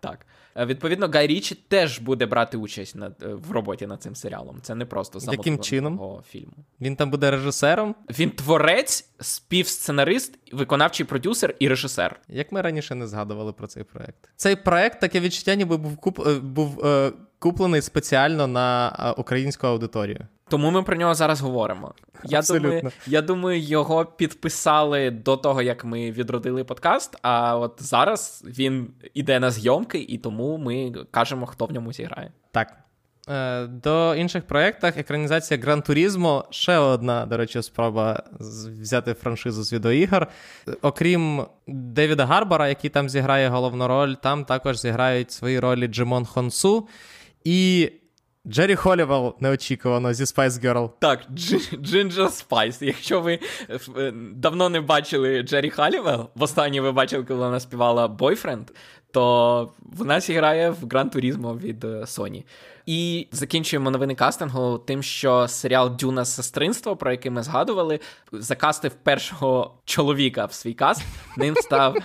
Так. Е, відповідно, Гай Річі теж буде брати участь над, е, в роботі над цим серіалом. Це не просто Яким чином? фільму. Він там буде режисером. Він творець, співсценарист, виконавчий продюсер і режисер. Як ми раніше не згадували про цей проект. Цей проект таке відчуття, ніби був куп... Е, був е... куплений спеціально на українську аудиторію. Тому ми про нього зараз говоримо. Я думаю, я думаю, його підписали до того, як ми відродили подкаст. А от зараз він іде на зйомки, і тому ми кажемо, хто в ньому зіграє. Так. Е, до інших проєктах екранізація Гран Турізмо ще одна, до речі, спроба взяти франшизу з відеоігр. Окрім Девіда Гарбара, який там зіграє головну роль, там також зіграють свої ролі Джимон Хонсу і Джері Холівел неочікувано зі Spice Girls. Так, Джинджер Спайс. Якщо ви е, давно не бачили Джері Халівел, останнє ви бачили, коли вона співала Boyfriend, то вона зіграє в Гран Турізмо від е, Sony. І закінчуємо новини кастингу тим, що серіал Дюна Сестринство, про який ми згадували, закастив першого чоловіка в свій каст. Ним став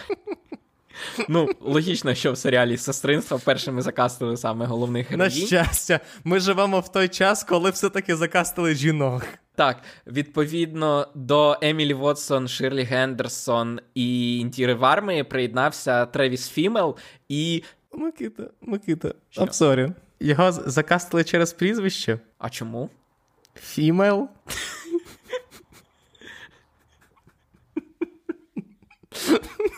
Ну, логічно, що в серіалі сестринство першими закастили саме головних героїв. На щастя, ми живемо в той час, коли все-таки закастили жінок. Так, відповідно до Емілі Вотсон, Ширлі Гендерсон і Інтіри Варми приєднався Тревіс Фімел і. Микита, Микита, I'm Його закастили через прізвище. А чому? Фімел.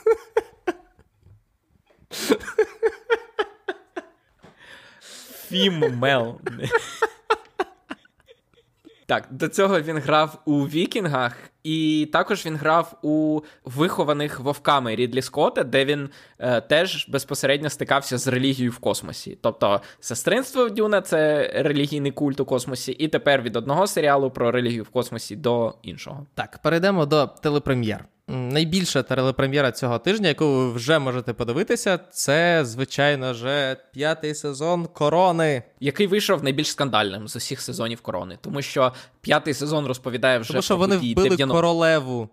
Фіммел. Так, до цього він грав у Вікінгах, і також він грав у вихованих вовками Рідлі Скотта, де він е, теж безпосередньо стикався з релігією в космосі. Тобто, сестринство Дюна це релігійний культ у космосі, і тепер від одного серіалу про релігію в космосі до іншого. Так, перейдемо до телепрем'єр. Найбільша телепрем'єра цього тижня, яку ви вже можете подивитися, це, звичайно ж, п'ятий сезон корони, який вийшов найбільш скандальним з усіх сезонів корони, тому що п'ятий сезон розповідає вже Тому що вони вбили 90... королеву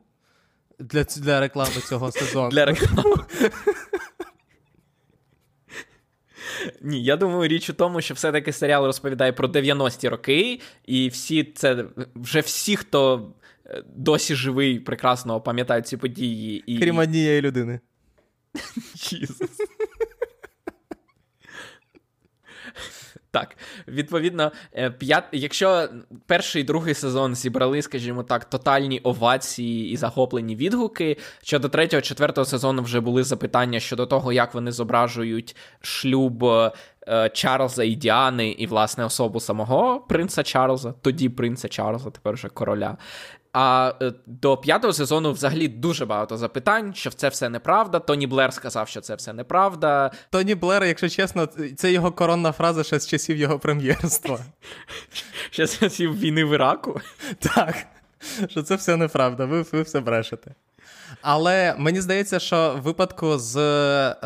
для для реклами цього сезону. Для реклами. Ні, я думаю, річ у тому, що все-таки серіал розповідає про 90-ті роки, і всі це вже всі, хто досі живий, прекрасно пам'ятає ці події. І... Крім однієї людини. Так, відповідно, е, п'ят... якщо перший і другий сезон зібрали, скажімо так, тотальні овації і захоплені відгуки, щодо третього, четвертого сезону вже були запитання щодо того, як вони зображують шлюб е, Чарльза і Діани, і, власне, особу самого принца Чарльза, тоді принца Чарльза, тепер вже короля. А е, до п'ятого сезону взагалі дуже багато запитань, що це все неправда. Тоні Блер сказав, що це все неправда. Тоні Блер, якщо чесно, це його коронна фраза ще з часів його прем'єрства. Ще з часів війни в Іраку. Так, що це все неправда, ви, ви все брешете. Але мені здається, що в випадку з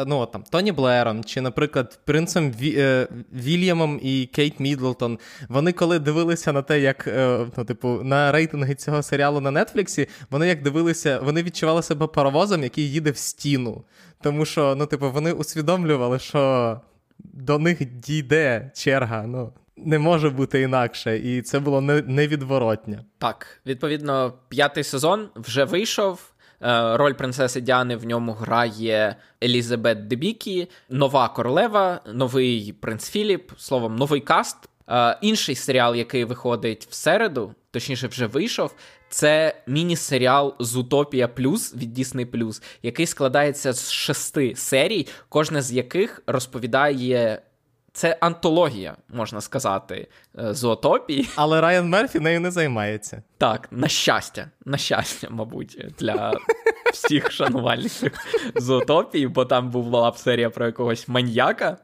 ну, там, Тоні Блером чи, наприклад, принцем Ві... Е, Вільямом і Кейт Мідлтон, вони коли дивилися на те, як е, ну, типу, на рейтинги цього серіалу на Нетфліксі, вони як дивилися, вони відчували себе паровозом, який їде в стіну. Тому що, ну, типу, вони усвідомлювали, що до них дійде черга. ну. Не може бути інакше, і це було невідворотнє. Так, відповідно, п'ятий сезон вже вийшов. Е, роль принцеси Діани в ньому грає Елізабет Дебікі, нова королева, новий принц Філіп, словом, новий каст. Е, інший серіал, який виходить в середу, точніше, вже вийшов. Це міні-серіал Зутопія Плюс від Disney Plus, який складається з шести серій, кожна з яких розповідає це антологія, можна сказати, е, зоотопії. Але Райан Мерфі нею не займається. Так, на щастя, на щастя, мабуть, для всіх шанувальників зоотопії, бо там була б серія про якогось маньяка.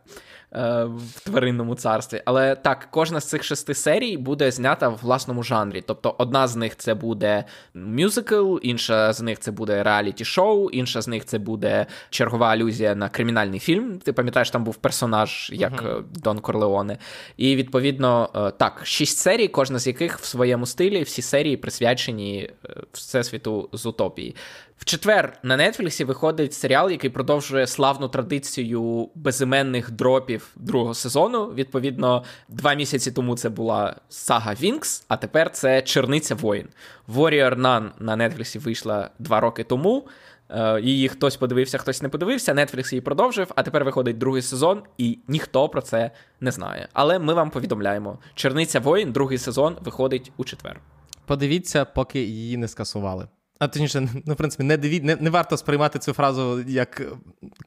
Е, в тваринному царстві. Але так, кожна з цих шести серій буде знята в власному жанрі. Тобто, одна з них це буде мюзикл, інша з них це буде реаліті-шоу, інша з них це буде чергова алюзія на кримінальний фільм. Ти пам'ятаєш, там був персонаж як uh-huh. Дон Корлеоне. І відповідно, е, так, шість серій, кожна з яких в своєму стилі, всі серії присвячені всесвіту з утопії. В четвер на Нетфліксі виходить серіал, який продовжує славну традицію безіменних дропів другого сезону. Відповідно, два місяці тому це була сага Вінкс, а тепер це Черниця воїн. Warrior Nun на Нетфліксі вийшла два роки тому. Е, її хтось подивився, хтось не подивився. Netflix її продовжив, а тепер виходить другий сезон, і ніхто про це не знає. Але ми вам повідомляємо: Черниця воїн, другий сезон виходить у четвер. Подивіться, поки її не скасували. А точніше, ну, в принципі, не диві... не, не варто сприймати цю фразу як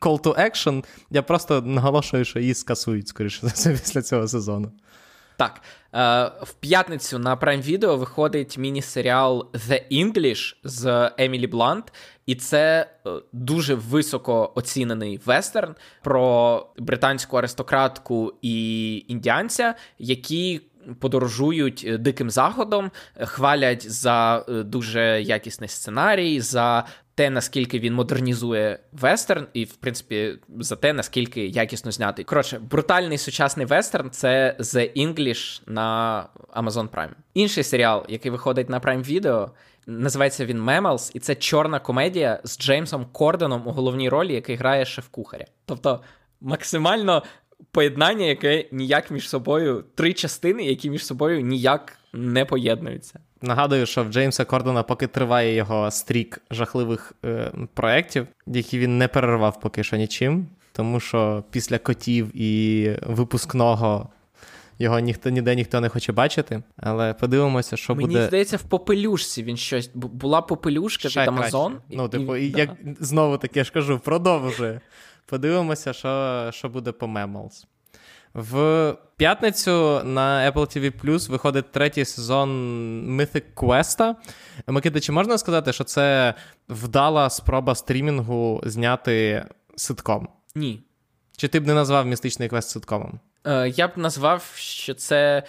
call to action. Я просто наголошую, що її скасують, скоріше за все, після цього сезону. Так. Е, в п'ятницю на Prime Video виходить міні-серіал The English з Емілі Блант, і це е, дуже високо оцінений вестерн про британську аристократку і індіанця, які подорожують е, диким заходом, е, хвалять за е, дуже якісний сценарій, за те, наскільки він модернізує вестерн, і, в принципі, за те, наскільки якісно знятий. Коротше, брутальний сучасний вестерн це The English на Amazon Prime. Інший серіал, який виходить на Prime Video, називається він Mammals, і це чорна комедія з Джеймсом Корденом у головній ролі, який грає шеф-кухаря. Тобто максимально поєднання, яке ніяк між собою, три частини, які між собою ніяк не поєднуються. Нагадую, що в Джеймса Кордона поки триває його стрік жахливих е, проєктів, які він не перервав поки що нічим, тому що після котів і випускного. Його ніхто ніде ніхто не хоче бачити, але подивимося, що Мені буде. Мені здається, в попелюшці він щось була попелюшка Ще від Amazon. Ну, типу, і, як знову таки я ж кажу, продовжує. Подивимося, що що буде по Mammals. В п'ятницю на Apple TV Plus виходить третій сезон Mythic Quest. Микита, чи можна сказати, що це вдала спроба стрімінгу зняти ситком? Ні. Чи ти б не назвав містичний квест ситкомом? Е, Я б назвав, що це,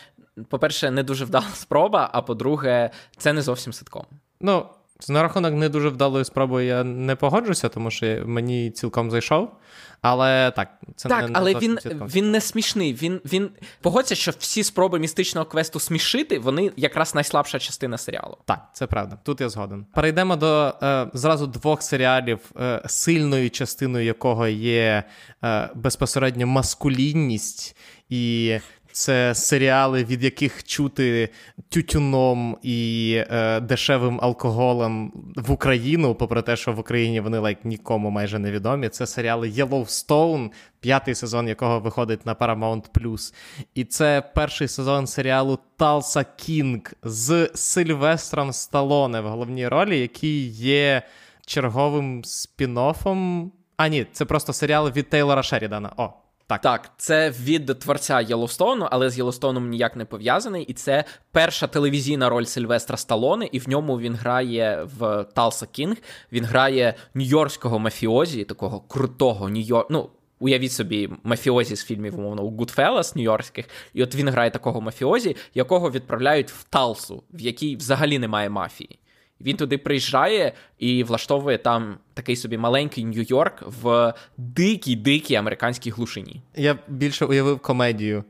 по-перше, не дуже вдала спроба, а по-друге, це не зовсім ситком. Ну, на рахунок не дуже вдалої спроби я не погоджуся, тому що мені цілком зайшов. Але так, це так, не але він він не смішний. Він він погодься, що всі спроби містичного квесту смішити, вони якраз найслабша частина серіалу. Так, це правда. Тут я згоден. Перейдемо до е, зразу двох серіалів, е, сильною частиною якого є е, безпосередньо маскулінність і це серіали, від яких чути тютюном і е, дешевим алкоголем в Україну, попри те, що в Україні вони лайк нікому майже не відомі. Це серіали Yellowstone, п'ятий сезон якого виходить на Paramount+. І це перший сезон серіалу Талса Кінг з Сильвестром Сталоне в головній ролі, який є черговим спін-оффом. А ні, це просто серіал від Тейлора Шерідана. О, так, Так, це від творця Єлоустону, але з Єлоустоном ніяк не пов'язаний. І це перша телевізійна роль Сильвестра Сталоне, і в ньому він грає в Талса Кінг. Він грає нью-йоркського мафіозі, такого крутого нью-йорк... Ну, Уявіть собі, мафіозі з фільмів, умовно, у Goodfellas нью-йоркських, і от він грає такого мафіозі, якого відправляють в Талсу, в якій взагалі немає мафії. Він туди приїжджає і влаштовує там такий собі маленький Нью-Йорк в дикій дикій американській глушині. Я більше уявив комедію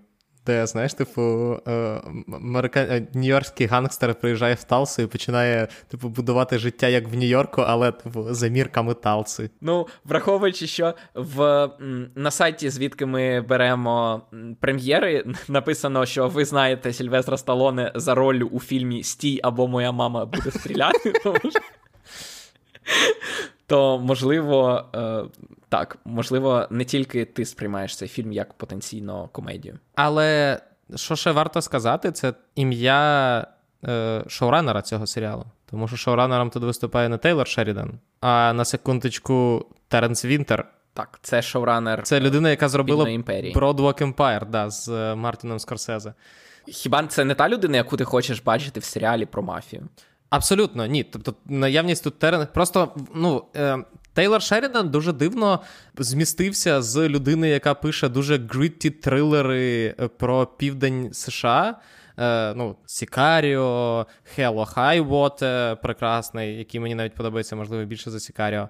де, знаєш, типу, е, америка... Е, нью-йоркський гангстер приїжджає в Талсу і починає, типу, будувати життя як в Нью-Йорку, але типу, за мірками Талси. Ну, враховуючи, що в на сайті, звідки ми беремо прем'єри, написано, що ви знаєте Сільвестра Сталоне за роль у фільмі Стій або Моя мама буде стріляти. То можливо, е, так, можливо, не тільки ти сприймаєш цей фільм як потенційно комедію. Але що ще варто сказати, це ім'я е, шоуранера цього серіалу. Тому що шоуранером тут виступає не Тейлор Шерідан, а на секундочку Теренс Вінтер. Так, це шоуранер. Це людина, яка зробила Broadwalk Empire, да, з е, Мартіном Скорсезе. Хіба це не та людина, яку ти хочеш бачити в серіалі про мафію? Абсолютно, ні. Тобто наявність тут терен. Просто ну, е, Тейлор Шерідан дуже дивно змістився з людини, яка пише дуже гритті трилери про південь США. Е, ну, Сікаріо, High Water прекрасний, який мені навіть подобається, можливо, більше за Сікаріо.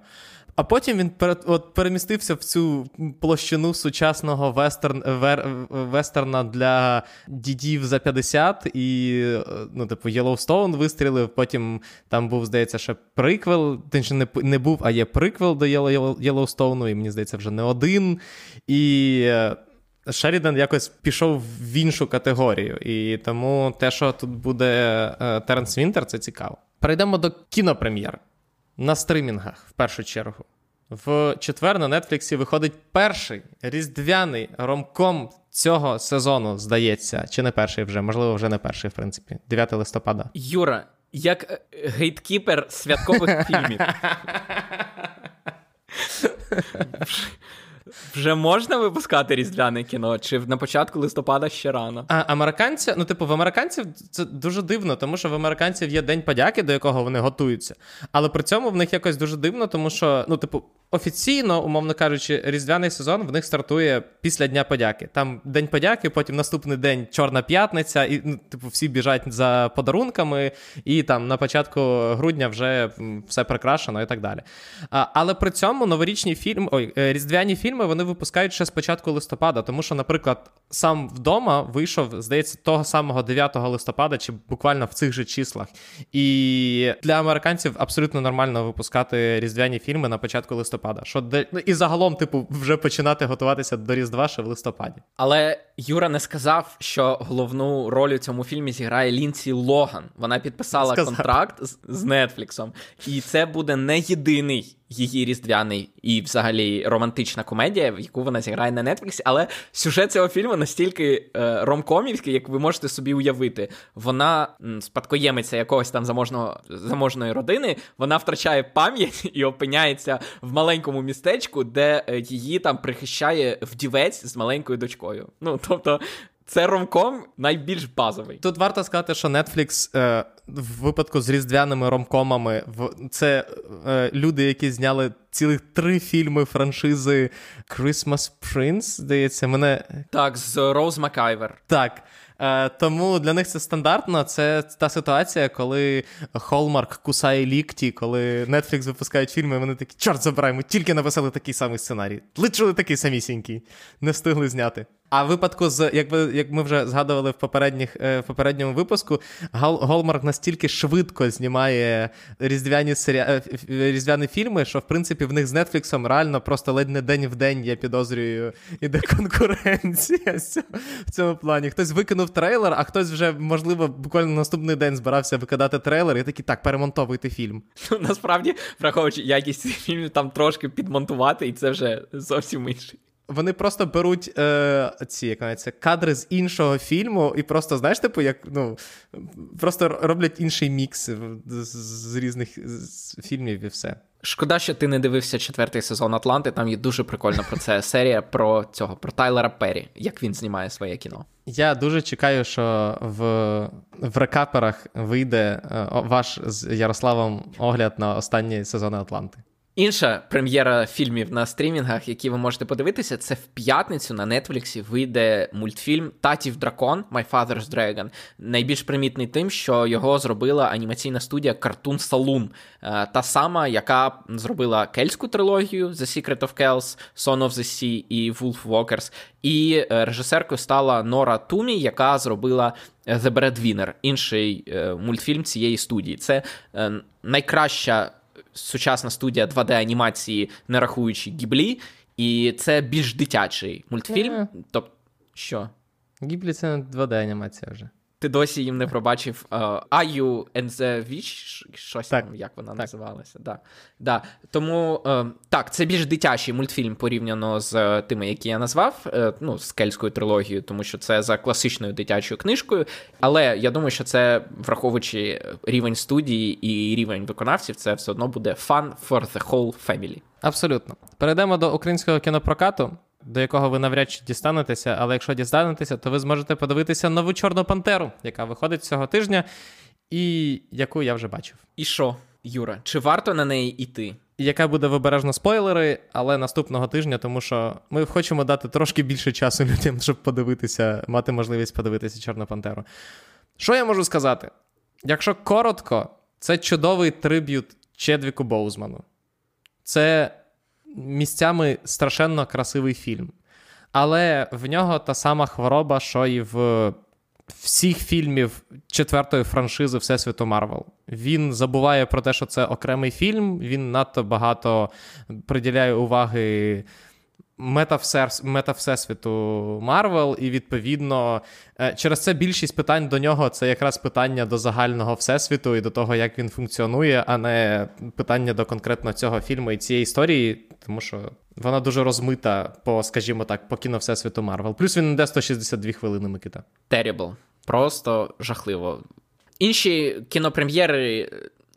А потім він от перемістився в цю площину сучасного вестерн, вер, вестерна для дідів за 50, і, ну, типу, Єлоустоун вистрілив. Потім там був, здається, ще приквел. Він ще не не був, а є приквел до Єлоустоуну, і мені здається, вже не один. І е, Шерідан якось пішов в іншу категорію. І тому те, що тут буде е, Теренс Вінтер, це цікаво. Перейдемо до кінопрем'єр на стримінгах в першу чергу. В четвер на Нетфліксі виходить перший різдвяний ромком цього сезону, здається, чи не перший вже, можливо, вже не перший, в принципі, 9 листопада. Юра, як е, гейткіпер святкових фільмів. Вже можна випускати різдвяне кіно, чи на початку листопада ще рано? А американці, ну, типу, в американців це дуже дивно, тому що в американців є День подяки, до якого вони готуються. Але при цьому в них якось дуже дивно, тому що, ну, типу, офіційно, умовно кажучи, різдвяний сезон в них стартує після Дня подяки. Там День подяки, потім наступний день Чорна п'ятниця, і ну, типу, всі біжать за подарунками, і там на початку грудня вже все прикрашено і так далі. А, Але при цьому новорічні фільми, ой, е, різдвяні фільми вони випускають ще з початку листопада, тому що, наприклад, сам вдома вийшов, здається, того самого 9 листопада, чи буквально в цих же числах. І для американців абсолютно нормально випускати різдвяні фільми на початку листопада листопада. Що де... Ну, І загалом, типу, вже починати готуватися до Різдва ще в листопаді. Але Юра не сказав, що головну роль у цьому фільмі зіграє Лінсі Логан. Вона підписала сказав. контракт з, з Нетфліксом. І це буде не єдиний її різдвяний і, взагалі, романтична комедія, в яку вона зіграє на Нетфліксі. Але сюжет цього фільму настільки е, ромкомівський, як ви можете собі уявити. Вона спадкоємиця якогось там заможного заможної родини. Вона втрачає пам'ять і опиняється в маленькому містечку, де е, її там прихищає вдівець з маленькою дочкою. Ну тобто. Це ромком найбільш базовий. Тут варто сказати, що Netflix е, в випадку з різдвяними ромкомами в це е, люди, які зняли цілих три фільми франшизи Christmas Prince, здається, мене. Так, з Роуз Макайвер. Так. Е, тому для них це стандартно. Це та ситуація, коли Hallmark кусає лікті, коли Netflix випускають фільми, вони такі, чорт забирай, ми тільки написали такий самий сценарій. Личили такий самісінький, не встигли зняти. А в випадку з як ви як ми вже згадували в попередніх е, в попередньому випуску, Голмарк настільки швидко знімає різдвяні серіа... Е, різдвяні фільми, що в принципі в них з Нетфліксом реально просто ледь не день в день, я підозрюю, іде конкуренція в цьому плані. Хтось викинув трейлер, а хтось вже, можливо, буквально наступний день збирався викидати трейлер, і такий так, перемонтовуйте фільм. Ну, насправді, враховуючи якість фільмів, там трошки підмонтувати, і це вже зовсім інший. Вони просто беруть е, ці як навіть, кадри з іншого фільму, і просто, знаєш, типу, як ну, просто роблять інший мікс з, різних фільмів і все. Шкода, що ти не дивився четвертий сезон Атланти. Там є дуже прикольна про це серія про цього про Тайлера Перрі, як він знімає своє кіно. Я дуже чекаю, що в в рекаперах вийде е, ваш з Ярославом огляд на останні сезони Атланти. Інша прем'єра фільмів на стрімінгах, які ви можете подивитися, це в п'ятницю на Нетфліксі вийде мультфільм Татів Дракон My Father's Dragon. Найбільш примітний тим, що його зробила анімаційна студія Cartoon Saloon. Е, та сама, яка зробила кельтську трилогію The Secret of Kells, Son of the Sea і Wolf Walkers. І е, режисеркою стала Нора Тумі, яка зробила The Breadwinner, інший е, мультфільм цієї студії. Це найкраща сучасна студія 2D-анімації, не рахуючи гіблі, і це більш дитячий мультфільм. Тобто, що? Гіблі це 2D-анімація вже. Ти досі їм не пробачив uh, Аю and the Witch, щось так. там, як вона так. називалася. Да. Да. Тому uh, так, це більш дитячий мультфільм порівняно з uh, тими, які я назвав, е, ну, з кельтською трилогією, тому що це за класичною дитячою книжкою. Але я думаю, що це, враховуючи рівень студії і рівень виконавців, це все одно буде fun for the whole family. Абсолютно. Перейдемо до українського кінопрокату до якого ви навряд чи дістанетеся, але якщо дістанетеся, то ви зможете подивитися нову Чорну Пантеру, яка виходить цього тижня, і яку я вже бачив. І що, Юра, чи варто на неї йти? яка буде вибережно спойлери, але наступного тижня, тому що ми хочемо дати трошки більше часу людям, щоб подивитися, мати можливість подивитися Чорну Пантеру. Що я можу сказати? Якщо коротко, це чудовий триб'ют Чедвіку Боузману. Це місцями страшенно красивий фільм. Але в нього та сама хвороба, що і в всіх фільмів четвертої франшизи Всесвіту Марвел. Він забуває про те, що це окремий фільм, він надто багато приділяє уваги мета всесвіту Марвел, і відповідно е, через це більшість питань до нього це якраз питання до загального всесвіту і до того, як він функціонує, а не питання до конкретно цього фільму і цієї історії, тому що вона дуже розмита по, скажімо так, по кіно Всесвіту Марвел. Плюс він йде 162 хвилини Микита. Terrible. Просто жахливо. Інші кінопрем'єри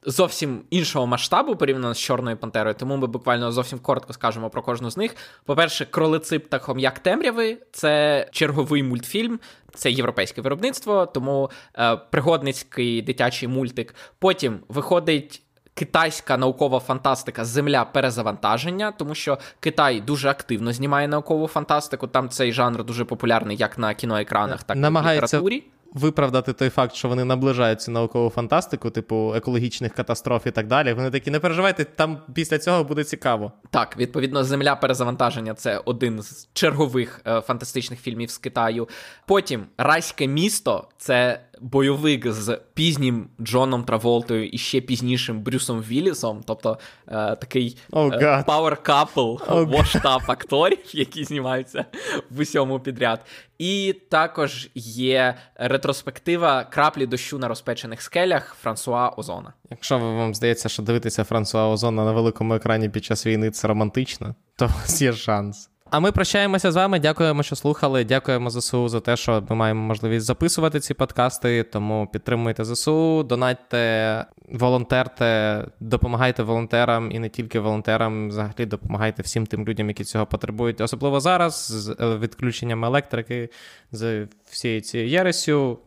зовсім іншого масштабу порівняно з Чорною Пантерою, тому ми буквально зовсім коротко скажемо про кожну з них. По-перше, кролицип та хом'як темряви це черговий мультфільм, це європейське виробництво, тому е, пригодницький дитячий мультик. Потім виходить. Китайська наукова фантастика Земля перезавантаження, тому що Китай дуже активно знімає наукову фантастику. Там цей жанр дуже популярний як на кіноекранах, так і в літературі виправдати той факт, що вони наближаються наукову фантастику, типу екологічних катастроф і так далі. Вони такі не переживайте, там після цього буде цікаво. Так, відповідно, земля перезавантаження це один з чергових е, фантастичних фільмів з Китаю. Потім райське місто це бойовик з пізнім Джоном Траволтою і ще пізнішим Брюсом Віллісом, тобто е, такий oh, е, power couple oh, воштаб акторів, які знімаються в усьому підряд. І також є ретроспектива краплі дощу на розпечених скелях Франсуа Озона. Якщо вам здається, що дивитися Франсуа Озона на великому екрані під час війни це романтично, то у вас є шанс. А ми прощаємося з вами. Дякуємо, що слухали. Дякуємо ЗСУ за те, що ми маємо можливість записувати ці подкасти. Тому підтримуйте ЗСУ, донатьте, волонтерте, допомагайте волонтерам і не тільки волонтерам. Взагалі допомагайте всім тим людям, які цього потребують, особливо зараз, з е, відключенням електрики, з всією цією єресю.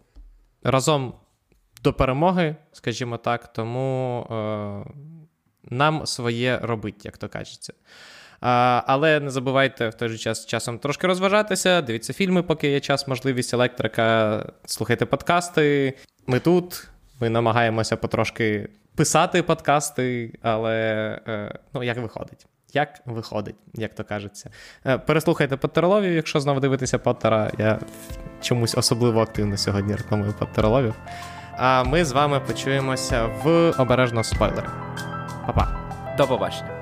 Разом до перемоги, скажімо так, тому е, нам своє робить, як то кажеться. Але не забувайте в той же час часом трошки розважатися, дивіться фільми, поки є час, можливість електрика, слухайте подкасти. Ми тут, ми намагаємося потрошки писати подкасти, але е, ну, як виходить. Як виходить, як то кажеться. Е, переслухайте Поттероловів, якщо знову дивитися Поттера. Я чомусь особливо активно сьогодні рекламую Поттероловів. А ми з вами почуємося в обережно спойлери. Па-па. До побачення.